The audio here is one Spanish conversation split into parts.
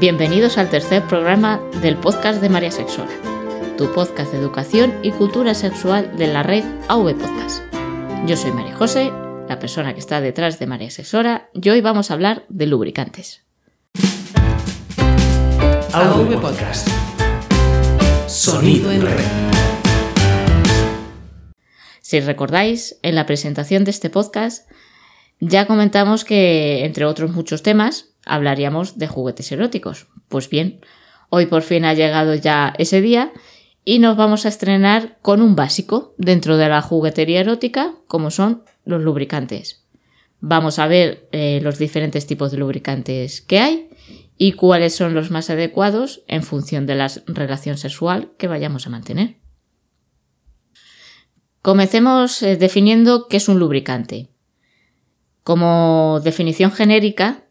Bienvenidos al tercer programa del podcast de María Sexual, tu podcast de educación y cultura sexual de la red AV Podcast. Yo soy María José, la persona que está detrás de María Sexora, y hoy vamos a hablar de lubricantes. AV Podcast. Sonido en red. Si recordáis, en la presentación de este podcast ya comentamos que, entre otros muchos temas, hablaríamos de juguetes eróticos. Pues bien, hoy por fin ha llegado ya ese día y nos vamos a estrenar con un básico dentro de la juguetería erótica, como son los lubricantes. Vamos a ver eh, los diferentes tipos de lubricantes que hay y cuáles son los más adecuados en función de la relación sexual que vayamos a mantener. Comencemos eh, definiendo qué es un lubricante. Como definición genérica,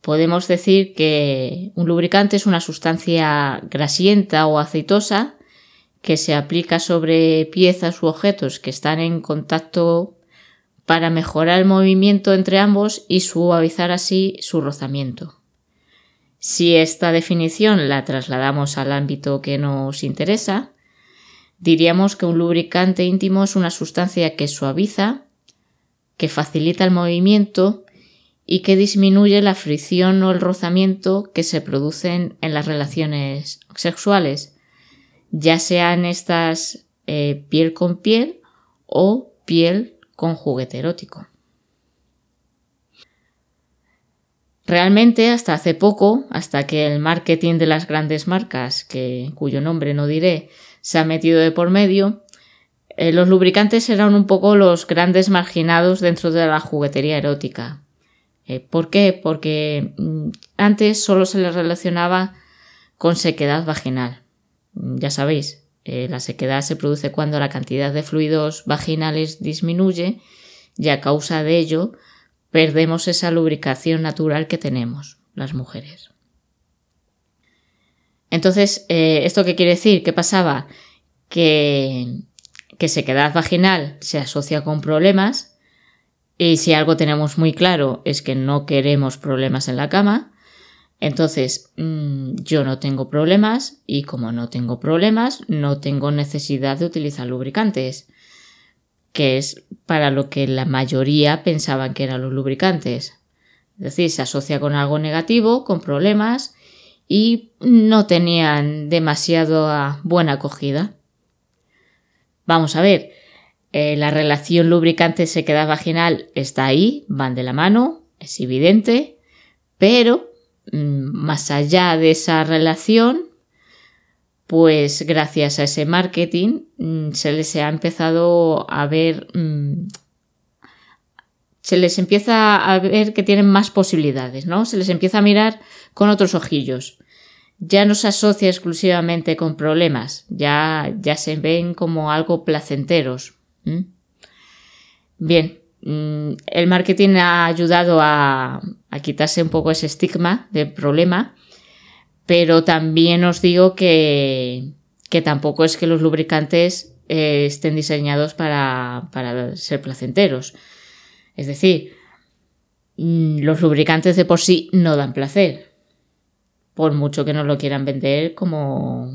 podemos decir que un lubricante es una sustancia grasienta o aceitosa que se aplica sobre piezas u objetos que están en contacto para mejorar el movimiento entre ambos y suavizar así su rozamiento. Si esta definición la trasladamos al ámbito que nos interesa, diríamos que un lubricante íntimo es una sustancia que suaviza, que facilita el movimiento y que disminuye la fricción o el rozamiento que se producen en las relaciones sexuales, ya sean estas eh, piel con piel o piel con juguete erótico. Realmente hasta hace poco, hasta que el marketing de las grandes marcas, que, cuyo nombre no diré, se ha metido de por medio, eh, los lubricantes eran un poco los grandes marginados dentro de la juguetería erótica. Eh, ¿Por qué? Porque mm, antes solo se les relacionaba con sequedad vaginal. Mm, ya sabéis, eh, la sequedad se produce cuando la cantidad de fluidos vaginales disminuye y a causa de ello perdemos esa lubricación natural que tenemos las mujeres. Entonces, eh, ¿esto qué quiere decir? ¿Qué pasaba? Que, que sequedad vaginal se asocia con problemas y si algo tenemos muy claro es que no queremos problemas en la cama, entonces, mm, yo no tengo problemas y como no tengo problemas, no tengo necesidad de utilizar lubricantes, que es para lo que la mayoría pensaban que eran los lubricantes. Es decir, se asocia con algo negativo, con problemas y no tenían demasiado buena acogida. Vamos a ver, eh, la relación lubricante-sequedad vaginal está ahí, van de la mano, es evidente, pero Mm, más allá de esa relación, pues gracias a ese marketing mm, se les ha empezado a ver, mm, se les empieza a ver que tienen más posibilidades, ¿no? Se les empieza a mirar con otros ojillos. Ya no se asocia exclusivamente con problemas, ya, ya se ven como algo placenteros. Bien, Mm, el marketing ha ayudado a, quitarse un poco ese estigma del problema, pero también os digo que, tampoco es que los lubricantes eh, estén diseñados para, ser placenteros. Es decir, mm, los lubricantes de por sí no dan placer, por mucho que nos lo quieran vender como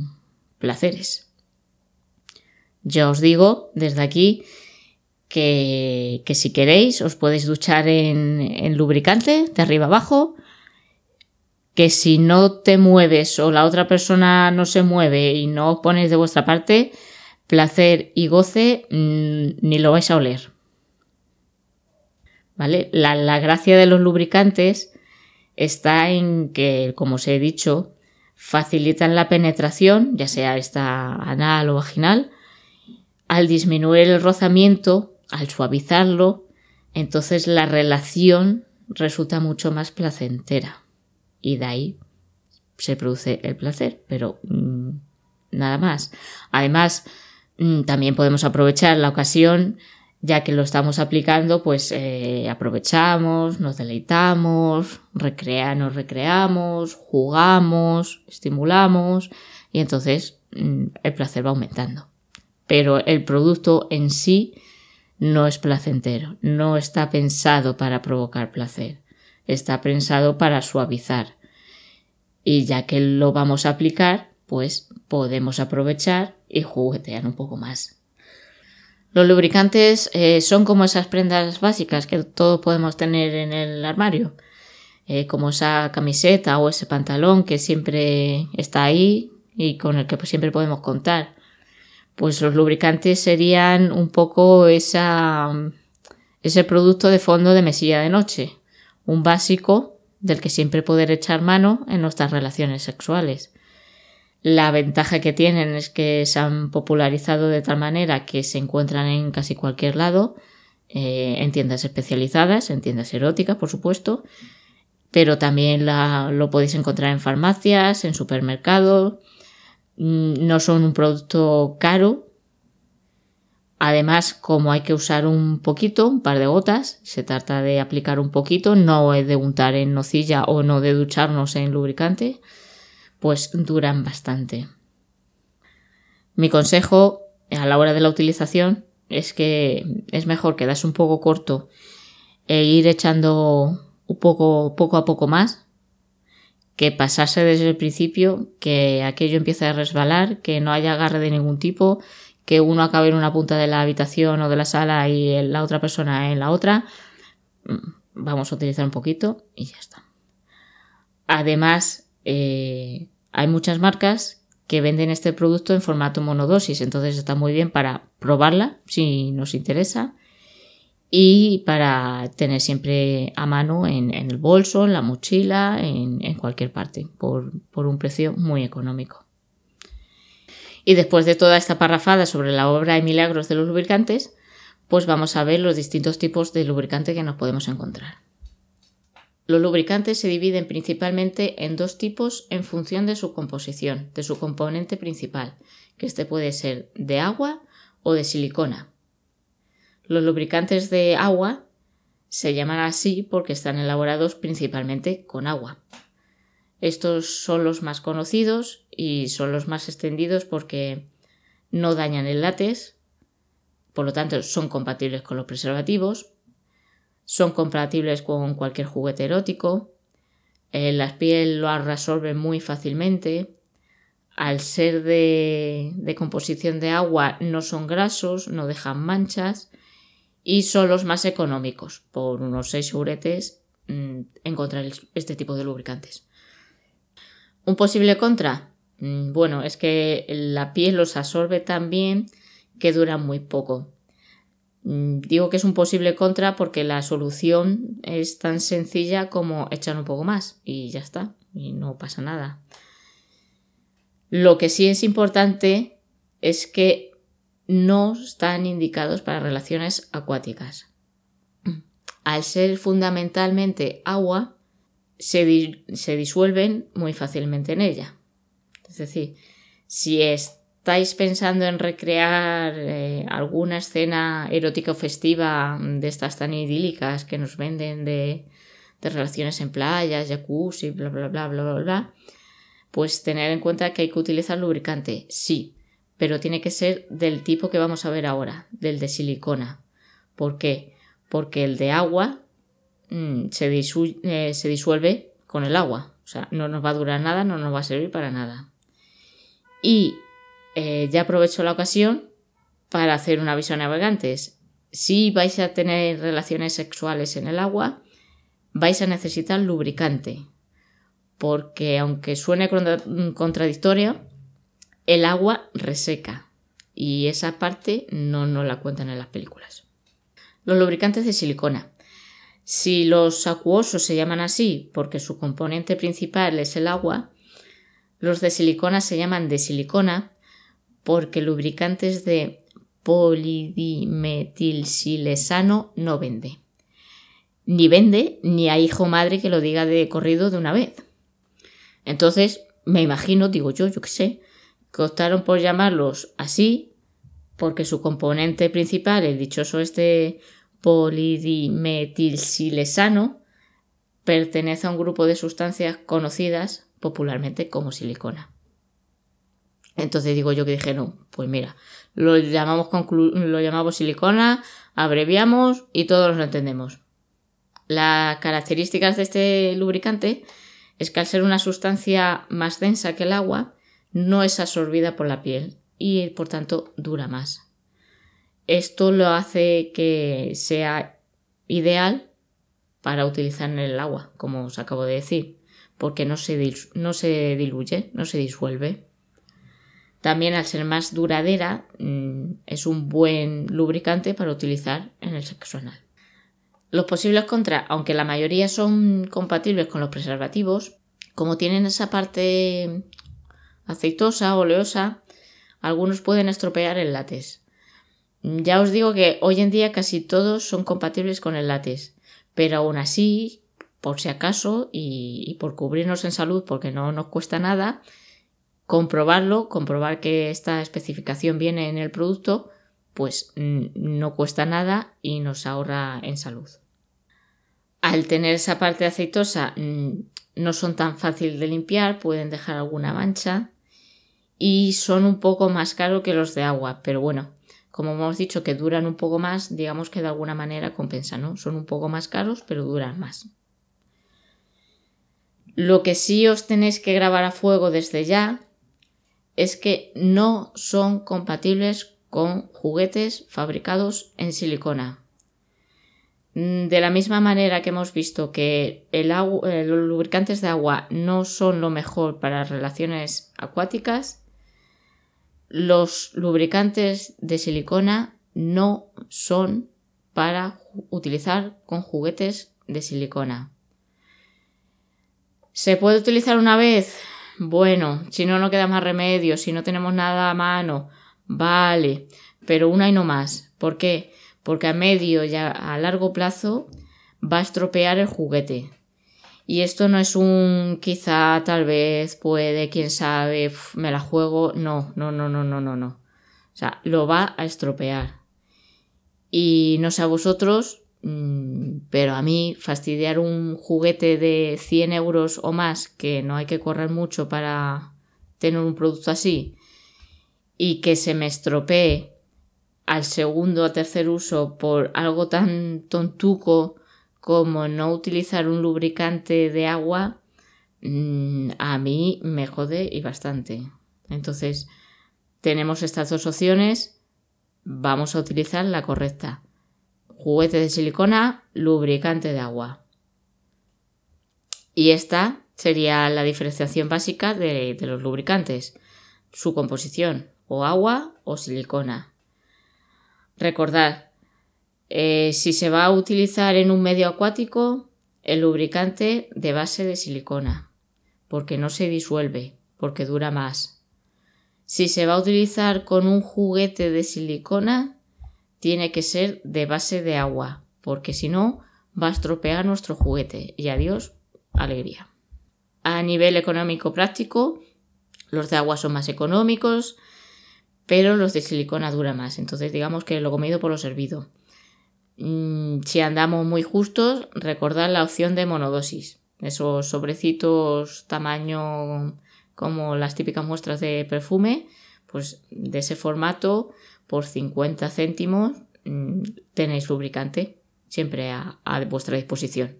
placeres. Yo os digo desde aquí que, si queréis os podéis duchar en, lubricante de arriba abajo, que si no te mueves o la otra persona no se mueve y no ponéis de vuestra parte, placer y goce mm, ni lo vais a oler. ¿Vale? La, la, gracia de los lubricantes está en que, como os he dicho, facilitan la penetración, ya sea esta anal o vaginal, al disminuir el rozamiento al suavizarlo, entonces la relación resulta mucho más placentera. Y de ahí se produce el placer, pero mm, nada más. Además, mm, también podemos aprovechar la ocasión, ya que lo estamos aplicando, pues eh, aprovechamos, nos deleitamos, recrea, nos recreamos, jugamos, estimulamos y entonces mm, el placer va aumentando. Pero el producto en sí no es placentero, no está pensado para provocar placer, está pensado para suavizar. Y ya que lo vamos a aplicar, pues podemos aprovechar y juguetear un poco más. Los lubricantes eh, son como esas prendas básicas que todos podemos tener en el armario, eh, como esa camiseta o ese pantalón que siempre está ahí y con el que pues, siempre podemos contar. Pues los lubricantes serían un poco esa, ese producto de fondo de mesilla de noche, un básico del que siempre poder echar mano en nuestras relaciones sexuales. La ventaja que tienen es que se han popularizado de tal manera que se encuentran en casi cualquier lado, eh, en tiendas especializadas, en tiendas eróticas, por supuesto, pero también lo podéis encontrar en farmacias, en supermercados. Mm, no son un producto caro. Además, como hay que usar un poquito, un par de gotas, se trata de aplicar un poquito, no es de untar en nocilla o no de ducharnos en lubricante pues duran bastante. Mi consejo a la hora de la utilización es que es mejor quedarse un poco corto e ir echando un poco, poco a poco más que pasarse desde el principio, que aquello empiece a resbalar, que no haya agarre de ningún tipo, que uno acabe en una punta de la habitación o de la sala y la otra persona en la otra. Mm, vamos a utilizar un poquito y ya está. Además, eh, hay muchas marcas que venden este producto en formato monodosis, entonces está muy bien para probarla si nos interesa y para tener siempre a mano en, el bolso, en la mochila, en, cualquier parte, por, un precio muy económico. Y después de toda esta parrafada sobre la obra y milagros de los lubricantes, pues vamos a ver los distintos tipos de lubricante que nos podemos encontrar. Los lubricantes se dividen principalmente en dos tipos en función de su composición, de su componente principal, que este puede ser de agua o de silicona. Los lubricantes de agua se llaman así porque están elaborados principalmente con agua. Estos son los más conocidos y son los más extendidos porque no dañan el látex, por lo tanto son compatibles con los preservativos, son compatibles con cualquier juguete erótico. Eh, la piel lo resuelve muy fácilmente. Al ser de, composición de agua no son grasos, no dejan manchas y son los más económicos. Por unos 6 juguetes mm, encontrar este tipo de lubricantes. Un posible contra, mm, bueno, es que la piel los absorbe tan bien que duran muy poco. Mm, digo que es un posible contra porque la solución es tan sencilla como echar un poco más y ya está, y no pasa nada. Lo que sí es importante es que no están indicados para relaciones acuáticas. Al ser fundamentalmente agua, se, disuelven muy fácilmente en ella. Es decir, si es estáis pensando en recrear eh, alguna escena erótica o festiva de estas tan idílicas que nos venden de, de relaciones en playas, jacuzzi, bla, bla, bla, bla, bla, bla, pues tener en cuenta que hay que utilizar lubricante, sí, pero tiene que ser del tipo que vamos a ver ahora, del de silicona. ¿Por qué? Porque el de agua mm, se, eh, se disuelve con el agua, o sea, no nos va a durar nada, no nos va a servir para nada. Y eh, ya aprovecho la ocasión para hacer un aviso a navegantes. Si vais a tener relaciones sexuales en el agua, vais a necesitar lubricante, porque aunque suene contradictorio, el agua reseca y esa parte no nos la cuentan en las películas. Los lubricantes de silicona. Si los acuosos se llaman así porque su componente principal es el agua, los de silicona se llaman de silicona porque lubricantes de polidimetilsilesano no vende. Ni vende, ni hay hijo madre que lo diga de corrido de una vez. Entonces, me imagino, digo yo, yo qué sé, que optaron por llamarlos así, porque su componente principal, el dichoso este polidimetilsilesano, pertenece a un grupo de sustancias conocidas popularmente como silicona. Entonces digo yo que dije, no, pues mira, lo llamamos, lo llamamos silicona, abreviamos y todos lo entendemos. Las características de este lubricante es que al ser una sustancia más densa que el agua, no es absorbida por la piel y por tanto dura más. Esto lo hace que sea ideal para utilizar en el agua, como os acabo de decir, porque no se, no se diluye, no se disuelve. También al ser más duradera mm, es un buen lubricante para utilizar en el sexo anal. Los posibles contras, aunque la mayoría son compatibles con los preservativos, como tienen esa parte aceitosa, oleosa, algunos pueden estropear el látex. Ya os digo que hoy en día casi todos son compatibles con el látex, pero aún así, por si acaso y, por cubrirnos en salud porque no nos cuesta nada, comprobarlo, comprobar que esta especificación viene en el producto, pues no cuesta nada y nos ahorra en salud. Al tener esa parte aceitosa no son tan fáciles de limpiar, pueden dejar alguna mancha y son un poco más caros que los de agua, pero bueno, como hemos dicho que duran un poco más, digamos que de alguna manera compensa, ¿no? Son un poco más caros, pero duran más. Lo que sí os tenéis que grabar a fuego desde ya es que no son compatibles con juguetes fabricados en silicona. Mm, de la misma manera que hemos visto que el eh, los lubricantes de agua no son lo mejor para relaciones acuáticas, los lubricantes de silicona no son para utilizar con juguetes de silicona. ¿Se puede utilizar una vez? Bueno, si no, no queda más remedio, si no tenemos nada a mano, vale, pero una y no más. ¿Por qué? porque a medio y a largo plazo va a estropear el juguete. Y esto no es un quizá, tal vez, puede, quién sabe, me la juego. No, no, no, no, no, no, no. O sea, lo va a estropear. Y no sé a vosotros, mm, pero a mí fastidiar un juguete de 100 euros o más, que no hay que correr mucho para tener un producto así, y que se me estropee al segundo o tercer uso por algo tan tontuco como no utilizar un lubricante de agua, mm, a mí me jode y bastante. Entonces, tenemos estas dos opciones, vamos a utilizar la correcta. Juguete de silicona, lubricante de agua. Y esta sería la diferenciación básica de, de los lubricantes. Su composición, o agua o silicona. Recordad, eh, si se va a utilizar en un medio acuático, el lubricante de base de silicona, porque no se disuelve, porque dura más. Si se va a utilizar con un juguete de silicona, tiene que ser de base de agua, porque si no, va a estropear nuestro juguete. Y adiós, alegría. A nivel económico práctico, los de agua son más económicos, pero los de silicona dura más. Entonces digamos que lo comido por lo servido. Mm, si andamos muy justos, recordad la opción de monodosis. Esos sobrecitos tamaño como las típicas muestras de perfume, pues de ese formato, por 50 céntimos, mm, tenéis lubricante siempre a, a vuestra disposición.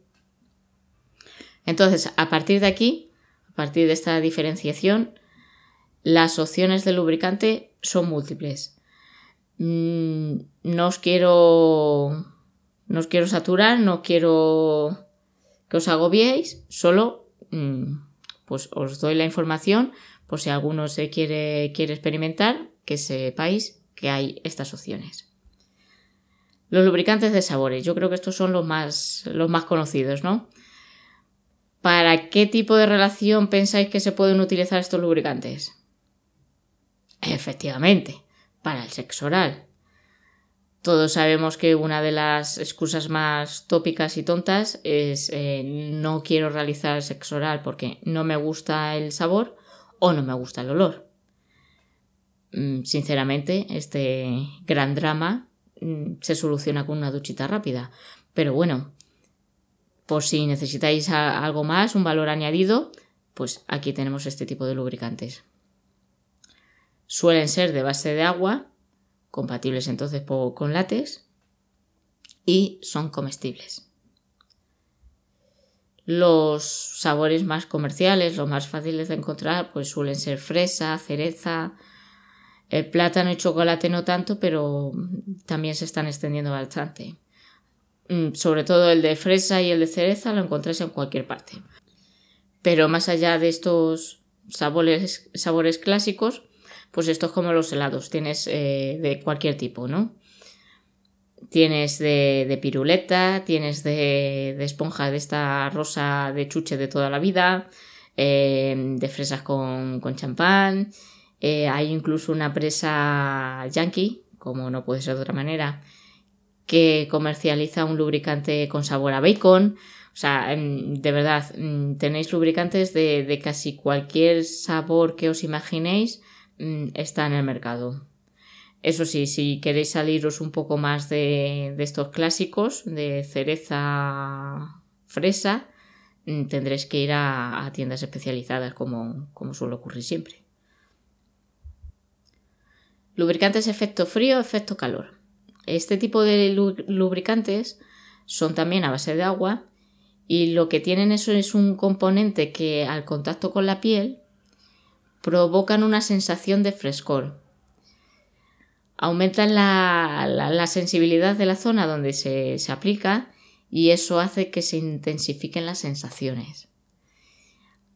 Entonces, a partir de aquí, a partir de esta diferenciación, las opciones de lubricante son múltiples. Mm, no os quiero. No os quiero saturar, no quiero que os agobiéis, solo mm, pues os doy la información por si alguno se quiere, quiere experimentar, que sepáis que hay estas opciones. Los lubricantes de sabores, yo creo que estos son los más, los más conocidos, ¿no? ¿Para qué tipo de relación pensáis que se pueden utilizar estos lubricantes? Efectivamente, para el sexo oral. Todos sabemos que una de las excusas más tópicas y tontas es eh, no quiero realizar sexo oral porque no me gusta el sabor o no me gusta el olor. Mm, sinceramente, este gran drama mm, se soluciona con una duchita rápida. Pero bueno, por si necesitáis algo más, un valor añadido, pues aquí tenemos este tipo de lubricantes. Suelen ser de base de agua, compatibles entonces con látex, y son comestibles. Los sabores más comerciales, los más fáciles de encontrar, pues suelen ser fresa, cereza, plátano y chocolate no tanto, pero también se están extendiendo bastante. Mm, sobre todo el de fresa y el de cereza lo encontráis en cualquier parte. Pero más allá de estos sabores, sabores clásicos, pues esto es como los helados, tienes eh, de cualquier tipo, ¿no? Tienes de, piruleta, tienes de, esponja de esta rosa de chuche de toda la vida, eh, de fresas con, champán, eh, hay incluso una presa yankee, como no puede ser de otra manera, que comercializa un lubricante con sabor a bacon. O sea, de verdad, mm, tenéis lubricantes de, casi cualquier sabor que os imaginéis, está en el mercado. Eso sí, si queréis saliros un poco más de, estos clásicos, de cereza fresa, mm, tendréis que ir a, tiendas especializadas como, como suele ocurrir siempre. Lubricantes efecto frío, efecto calor. Este tipo de lubricantes son también a base de agua y lo que tienen eso es un componente que al contacto con la piel provocan una sensación de frescor. Aumentan la, sensibilidad de la zona donde se, aplica y eso hace que se intensifiquen las sensaciones.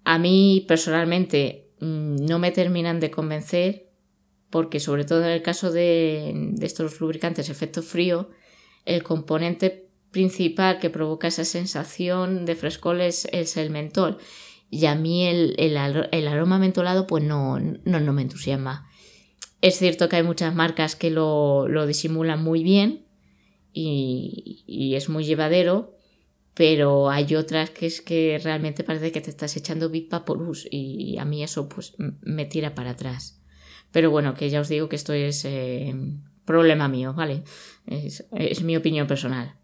A mí personalmente mm, no me terminan de convencer porque sobre todo en el caso de, estos lubricantes efecto frío, el componente principal que provoca esa sensación de frescor es, el mentol. Y a mí el, aroma mentolado pues no, no, me entusiasma. Es cierto que hay muchas marcas que lo, disimulan muy bien y, es muy llevadero, pero hay otras que es que realmente parece que te estás echando Big Vaporus y a mí eso pues me tira para atrás. Pero bueno, que ya os digo que esto es eh, problema mío, ¿vale? Es, mi opinión personal.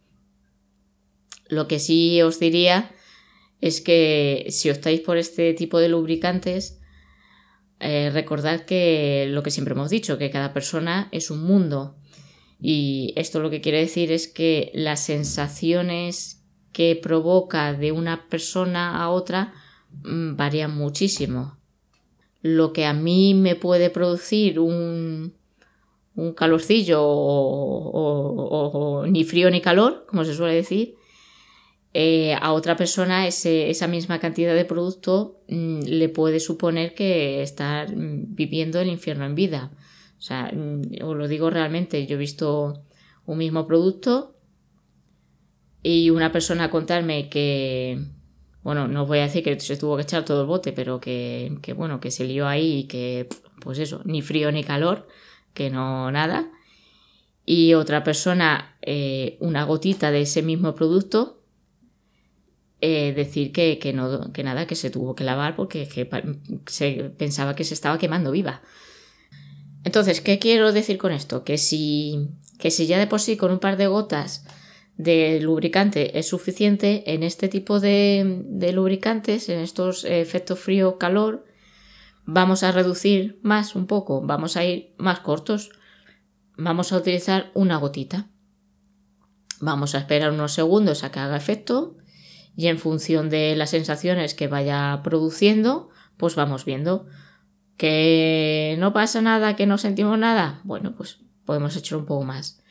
Lo que sí os diría es que si optáis por este tipo de lubricantes, eh, recordad que lo que siempre hemos dicho, que cada persona es un mundo. Y esto lo que quiere decir es que las sensaciones que provoca de una persona a otra mm, varían muchísimo lo que a mí me puede producir un, un calorcillo o, ni frío ni calor, como se suele decir, eh, a otra persona esa misma cantidad de producto mm, le puede suponer que estar mm, viviendo el infierno en vida. O sea, mm, os lo digo realmente, yo he visto un mismo producto y una persona contarme que bueno, no voy a decir que se tuvo que echar todo el bote, pero que, bueno, que se lió ahí y que, pues eso, ni frío ni calor, que no nada. Y otra persona, eh, una gotita de ese mismo producto, eh, decir que, que nada, que se tuvo que lavar porque se pensaba que se estaba quemando viva. Entonces, ¿qué quiero decir con esto? Que si, que si ya de por sí con un par de gotas de lubricante es suficiente en este tipo de, lubricantes, en estos efectos frío-calor, vamos a reducir más un poco, vamos a ir más cortos, vamos a utilizar una gotita. Vamos a esperar unos segundos a que haga efecto y en función de las sensaciones que vaya produciendo, pues vamos viendo que no pasa nada, que no sentimos nada. Bueno, pues podemos echar un poco más.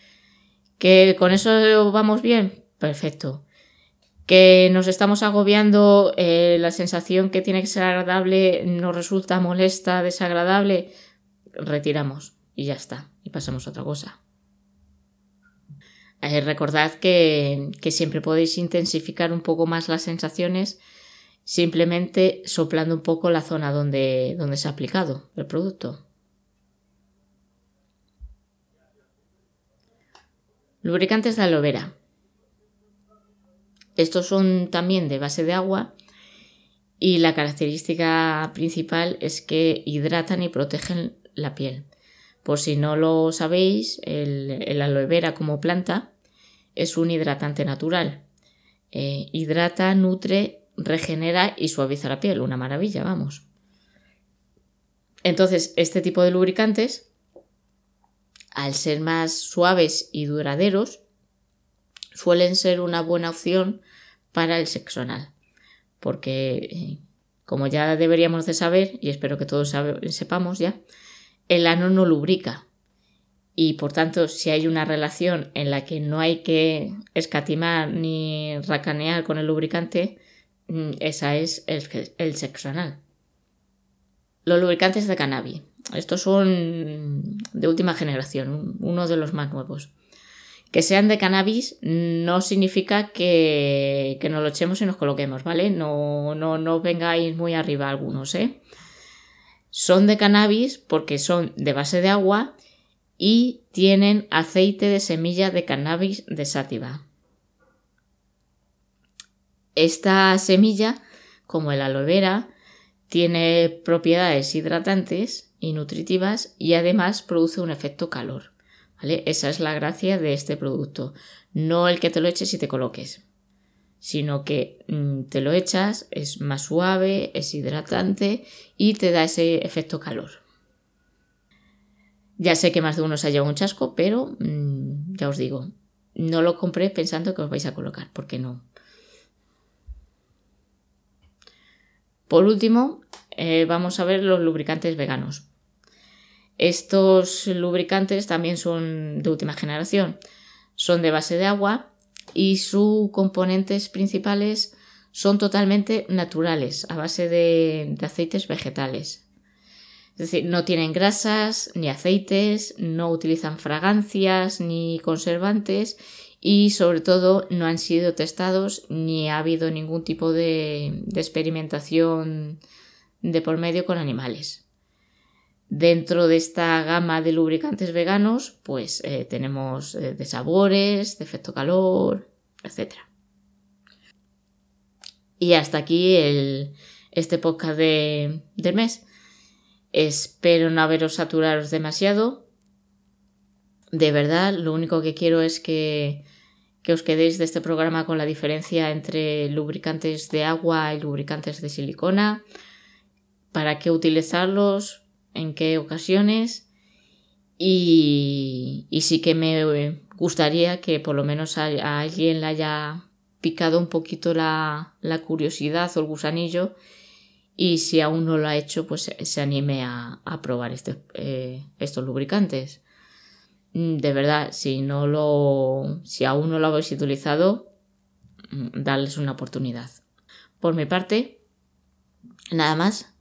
¿Que con eso vamos bien? Perfecto. ¿Que nos estamos agobiando? Eh, ¿La sensación que tiene que ser agradable nos resulta molesta, desagradable? Retiramos y ya está. Y pasamos a otra cosa. Recordad que, siempre podéis intensificar un poco más las sensaciones simplemente soplando un poco la zona donde, donde se ha aplicado el producto. Lubricantes de aloe vera. Estos son también de base de agua y la característica principal es que hidratan y protegen la piel. Por si no lo sabéis, el, aloe vera como planta es un hidratante natural. Eh, hidrata, nutre, regenera y suaviza la piel. Una maravilla, vamos. Entonces, este tipo de lubricantes al ser más suaves y duraderos, suelen ser una buena opción para el sexo anal. porque eh, como ya deberíamos de saber, y espero que todos sepamos ya, el ano no lubrica. Y por tanto, si hay una relación en la que no hay que escatimar ni racanear con el lubricante, mm, esa es el, el sexo anal. Los lubricantes de cannabis. Estos son de última generación, uno de los más nuevos. Que sean de cannabis no significa que, que nos lo echemos y nos coloquemos, ¿vale? No, no, no vengáis muy arriba algunos, ¿eh? Son de cannabis porque son de base de agua y tienen aceite de semilla de cannabis de sátiva. Esta semilla, como el aloe vera, tiene propiedades hidratantes y nutritivas y además produce un efecto calor. Esa es la gracia de este producto. No el que te lo eches y te coloques, sino que mm, te lo echas, es más suave, es hidratante y te da ese efecto calor. Ya sé que más de uno se ha llevado un chasco, pero mm, ya os digo, no lo compré pensando que os vais a colocar, porque no. Por último, eh, vamos a ver los lubricantes veganos. Estos lubricantes también son de última generación. Son de base de agua y sus componentes principales son totalmente naturales, a base de, aceites vegetales. Es decir, no tienen grasas ni aceites, no utilizan fragancias ni conservantes y sobre todo no han sido testados ni ha habido ningún tipo de experimentación de por medio con animales. Dentro de esta gama de lubricantes veganos, pues eh, tenemos eh, de sabores, de efecto calor, etc. Y hasta aquí el, este podcast de, del mes. Espero no haberos saturados demasiado. De verdad, lo único que quiero es que, que os quedéis de este programa con la diferencia entre lubricantes de agua y lubricantes de silicona. ¿Para qué utilizarlos? en qué ocasiones y, sí que me gustaría que por lo menos a, alguien le haya picado un poquito la, curiosidad o el gusanillo y si aún no lo ha hecho pues se anime a, probar este, eh, estos lubricantes. Mm, de verdad, si no lo. si aún no lo habéis utilizado, mm, darles una oportunidad. Por mi parte, nada más,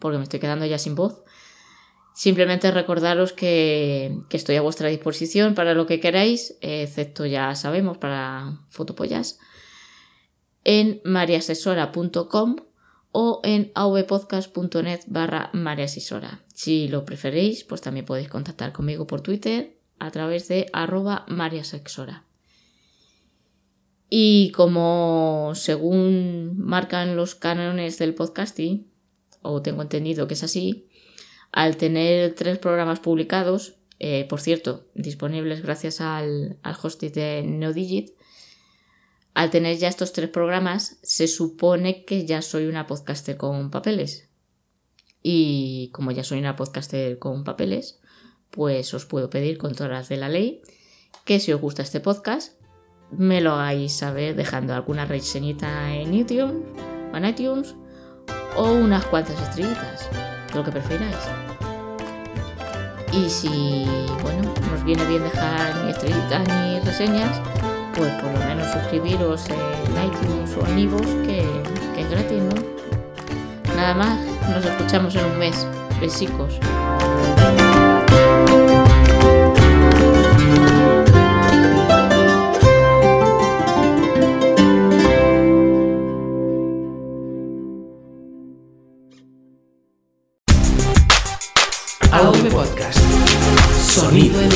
porque me estoy quedando ya sin voz. Simplemente recordaros que, estoy a vuestra disposición para lo que queráis, excepto ya sabemos para fotopollas, en mariasesora.com o en avpodcast.net barra mariasesora. Si lo preferéis, pues también podéis contactar conmigo por Twitter a través de arroba mariasexora. Y como según marcan los cánones del podcasting, o tengo entendido que es así, al tener tres programas publicados, eh, por cierto, disponibles gracias al, al hosting de NeoDigit, al tener ya estos tres programas, se supone que ya soy una podcaster con papeles. Y como ya soy una podcaster con papeles, pues os puedo pedir con todas las de la ley que si os gusta este podcast, me lo hagáis saber dejando alguna reseñita en iTunes, en iTunes o unas cuantas estrellitas lo que prefiráis. Y si, bueno, nos viene bien dejar ni estrellitas ni reseñas, pues por lo menos suscribiros en iTunes o en que, que es gratis, ¿no? Nada más, nos escuchamos en un mes. Besicos. Podcast. Sonido en.